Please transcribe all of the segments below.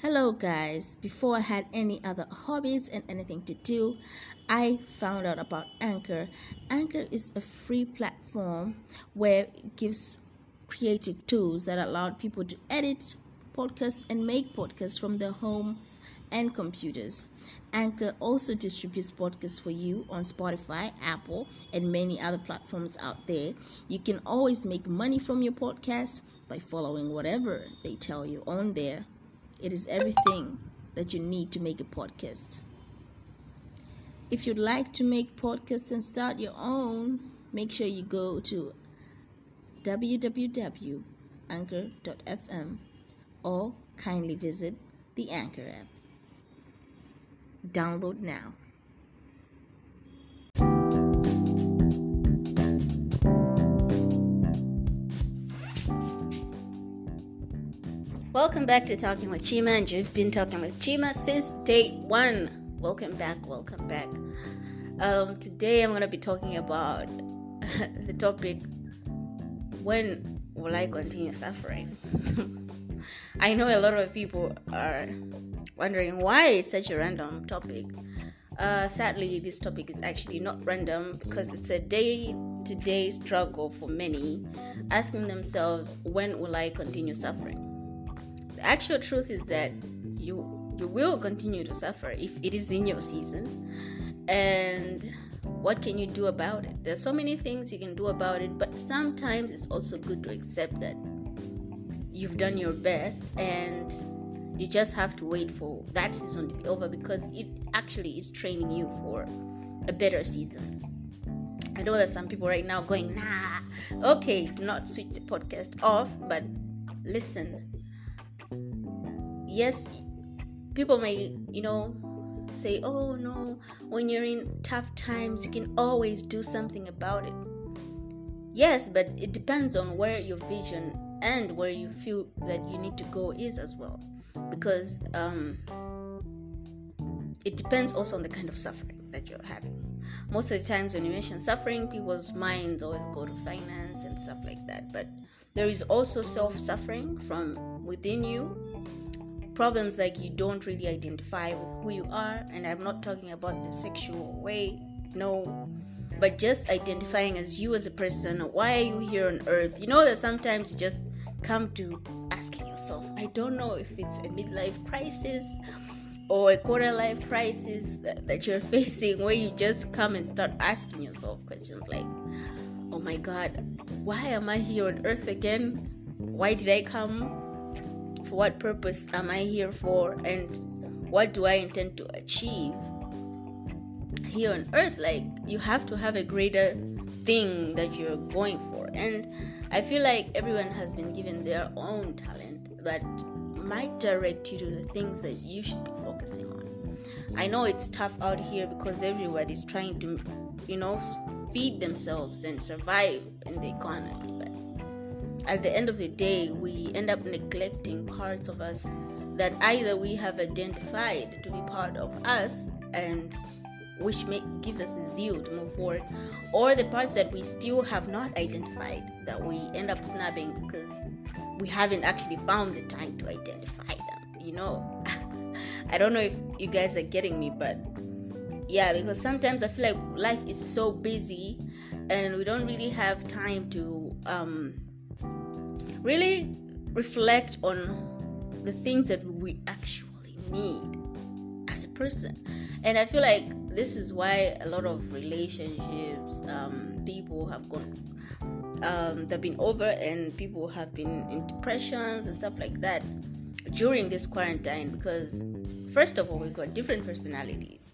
Hello, guys. Before I had any other hobbies and anything to do, I found out about Anchor. Anchor is a free platform where it gives creative tools that allow people to edit podcasts and make podcasts from their homes and computers. Anchor also distributes podcasts for you on Spotify, Apple, and many other platforms out there. You can always make money from your podcast by following whatever they tell you on there. It is everything that you need to make a podcast. If you'd like to make podcasts and start your own, make sure you go to www.anchor.fm or kindly visit the Anchor app. Download now. Welcome back to Talking with Chima, and you've been talking with Chima since day one. Welcome back, welcome back. Um, today I'm going to be talking about the topic when will I continue suffering? I know a lot of people are wondering why it's such a random topic. Uh, sadly, this topic is actually not random because it's a day to day struggle for many, asking themselves, when will I continue suffering? The actual truth is that you you will continue to suffer if it is in your season. And what can you do about it? There's so many things you can do about it, but sometimes it's also good to accept that you've done your best and you just have to wait for that season to be over because it actually is training you for a better season. I know that some people right now going, nah, okay, do not switch the podcast off, but listen, yes, people may, you know, say, oh no, when you're in tough times, you can always do something about it. Yes, but it depends on where your vision and where you feel that you need to go is as well. Because um, it depends also on the kind of suffering that you're having. Most of the times, when you mention suffering, people's minds always go to finance and stuff like that. But there is also self suffering from within you problems like you don't really identify with who you are and i'm not talking about the sexual way no. But just identifying as you as a person why are you here on earth? You know that sometimes you just come to asking yourself i don't know if it's a midlife crisis or a quarter life crisis that, that you're facing where you just come and start asking yourself questions like oh my god why am i here on earth again? Why did i come what purpose am I here for and what do I intend to achieve here on earth like you have to have a greater thing that you're going for and I feel like everyone has been given their own talent that might direct you to the things that you should be focusing on. I know it's tough out here because everybody's trying to, you know, feed themselves and survive in the economy at the end of the day, we end up neglecting parts of us that either we have identified to be part of us and which may give us zeal to move forward, or the parts that we still have not identified that we end up snubbing because we haven't actually found the time to identify them. You know, I don't know if you guys are getting me, but yeah, because sometimes I feel like life is so busy and we don't really have time to um, really reflect on the things that we actually need as a person. And I feel like this is why a lot of relationships, um, people have gone, um, they've been over, and people have been in depressions and stuff like that during this quarantine because, first of all, we've got different personalities.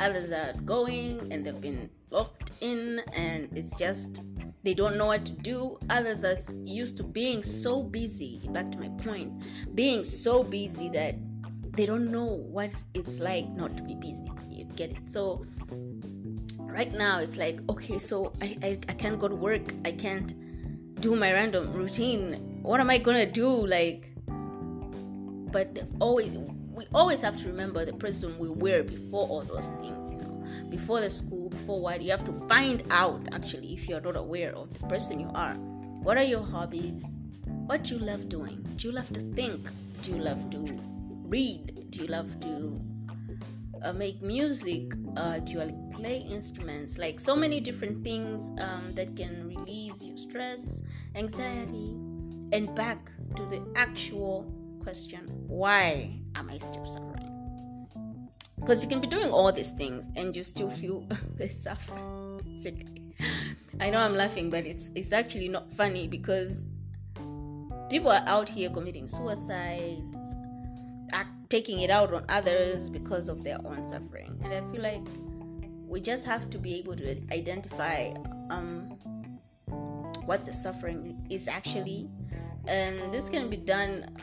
Others are going and they've been locked in, and it's just they don't know what to do. Others are used to being so busy, back to my point, being so busy that they don't know what it's like not to be busy. You get it? So, right now, it's like, okay, so I, I, I can't go to work, I can't do my random routine. What am I gonna do? Like, but always, we always have to remember the person we were before all those things, you know before the school, before what, you have to find out actually if you're not aware of the person you are. What are your hobbies? What do you love doing? Do you love to think? Do you love to read? Do you love to uh, make music? Uh, do you like play instruments? Like so many different things um, that can release your stress, anxiety, and back to the actual question why am I still suffering? Because you can be doing all these things and you still feel the suffering. I know I'm laughing, but it's it's actually not funny because people are out here committing suicide, taking it out on others because of their own suffering, and I feel like we just have to be able to identify um, what the suffering is actually, and this can be done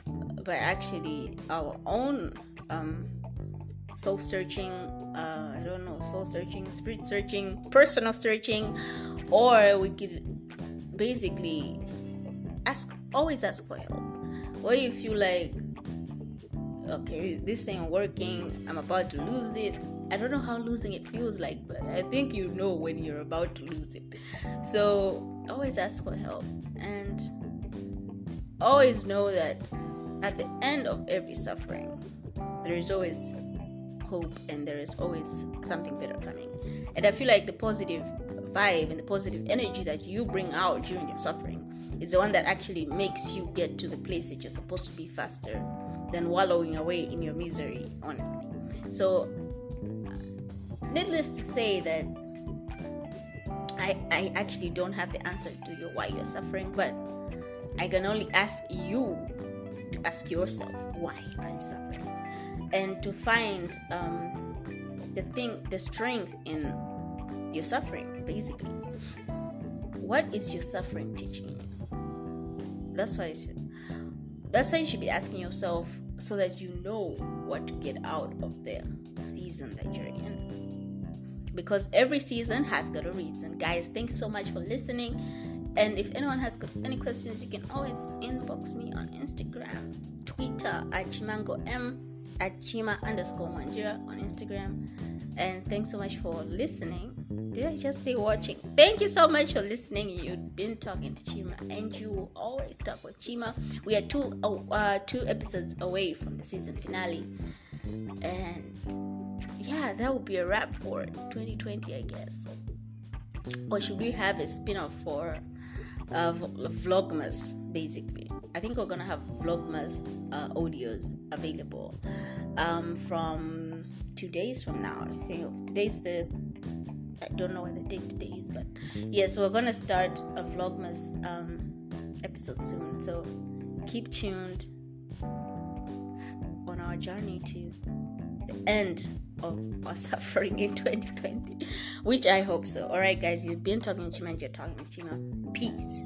by actually our own um, soul searching. Uh, I don't know, soul searching, spirit searching, personal searching, or we could basically ask always ask for help or you like okay this ain't working i'm about to lose it i don't know how losing it feels like but i think you know when you're about to lose it so always ask for help and always know that at the end of every suffering there is always hope and there is always something better coming and i feel like the positive vibe and the positive energy that you bring out during your suffering is the one that actually makes you get to the place that you're supposed to be faster than wallowing away in your misery, honestly. So, needless to say that I, I actually don't have the answer to your why you're suffering, but I can only ask you to ask yourself why are you suffering, and to find um, the thing, the strength in your suffering, basically. What is your suffering teaching you? That's why you should. That's why you should be asking yourself so that you know what to get out of the season that you're in. Because every season has got a reason. Guys, thanks so much for listening. And if anyone has got any questions, you can always inbox me on Instagram, Twitter at Chimango M, at Chima underscore Mwandira on Instagram. And thanks so much for listening. Did I just say watching? Thank you so much for listening. You've been talking to Chima, and you will always talk with Chima. We are two uh, two episodes away from the season finale, and yeah, that will be a wrap for 2020, I guess. Or should we have a spin-off for uh, Vlogmas, basically? I think we're gonna have Vlogmas uh, audios available um, from two days from now. I think today's the I don't know what the date today is, but yeah, so we're gonna start a Vlogmas um, episode soon. So keep tuned on our journey to the end of our suffering in 2020, which I hope so. All right, guys, you've been talking to Chima, and you're talking to Chima. Peace.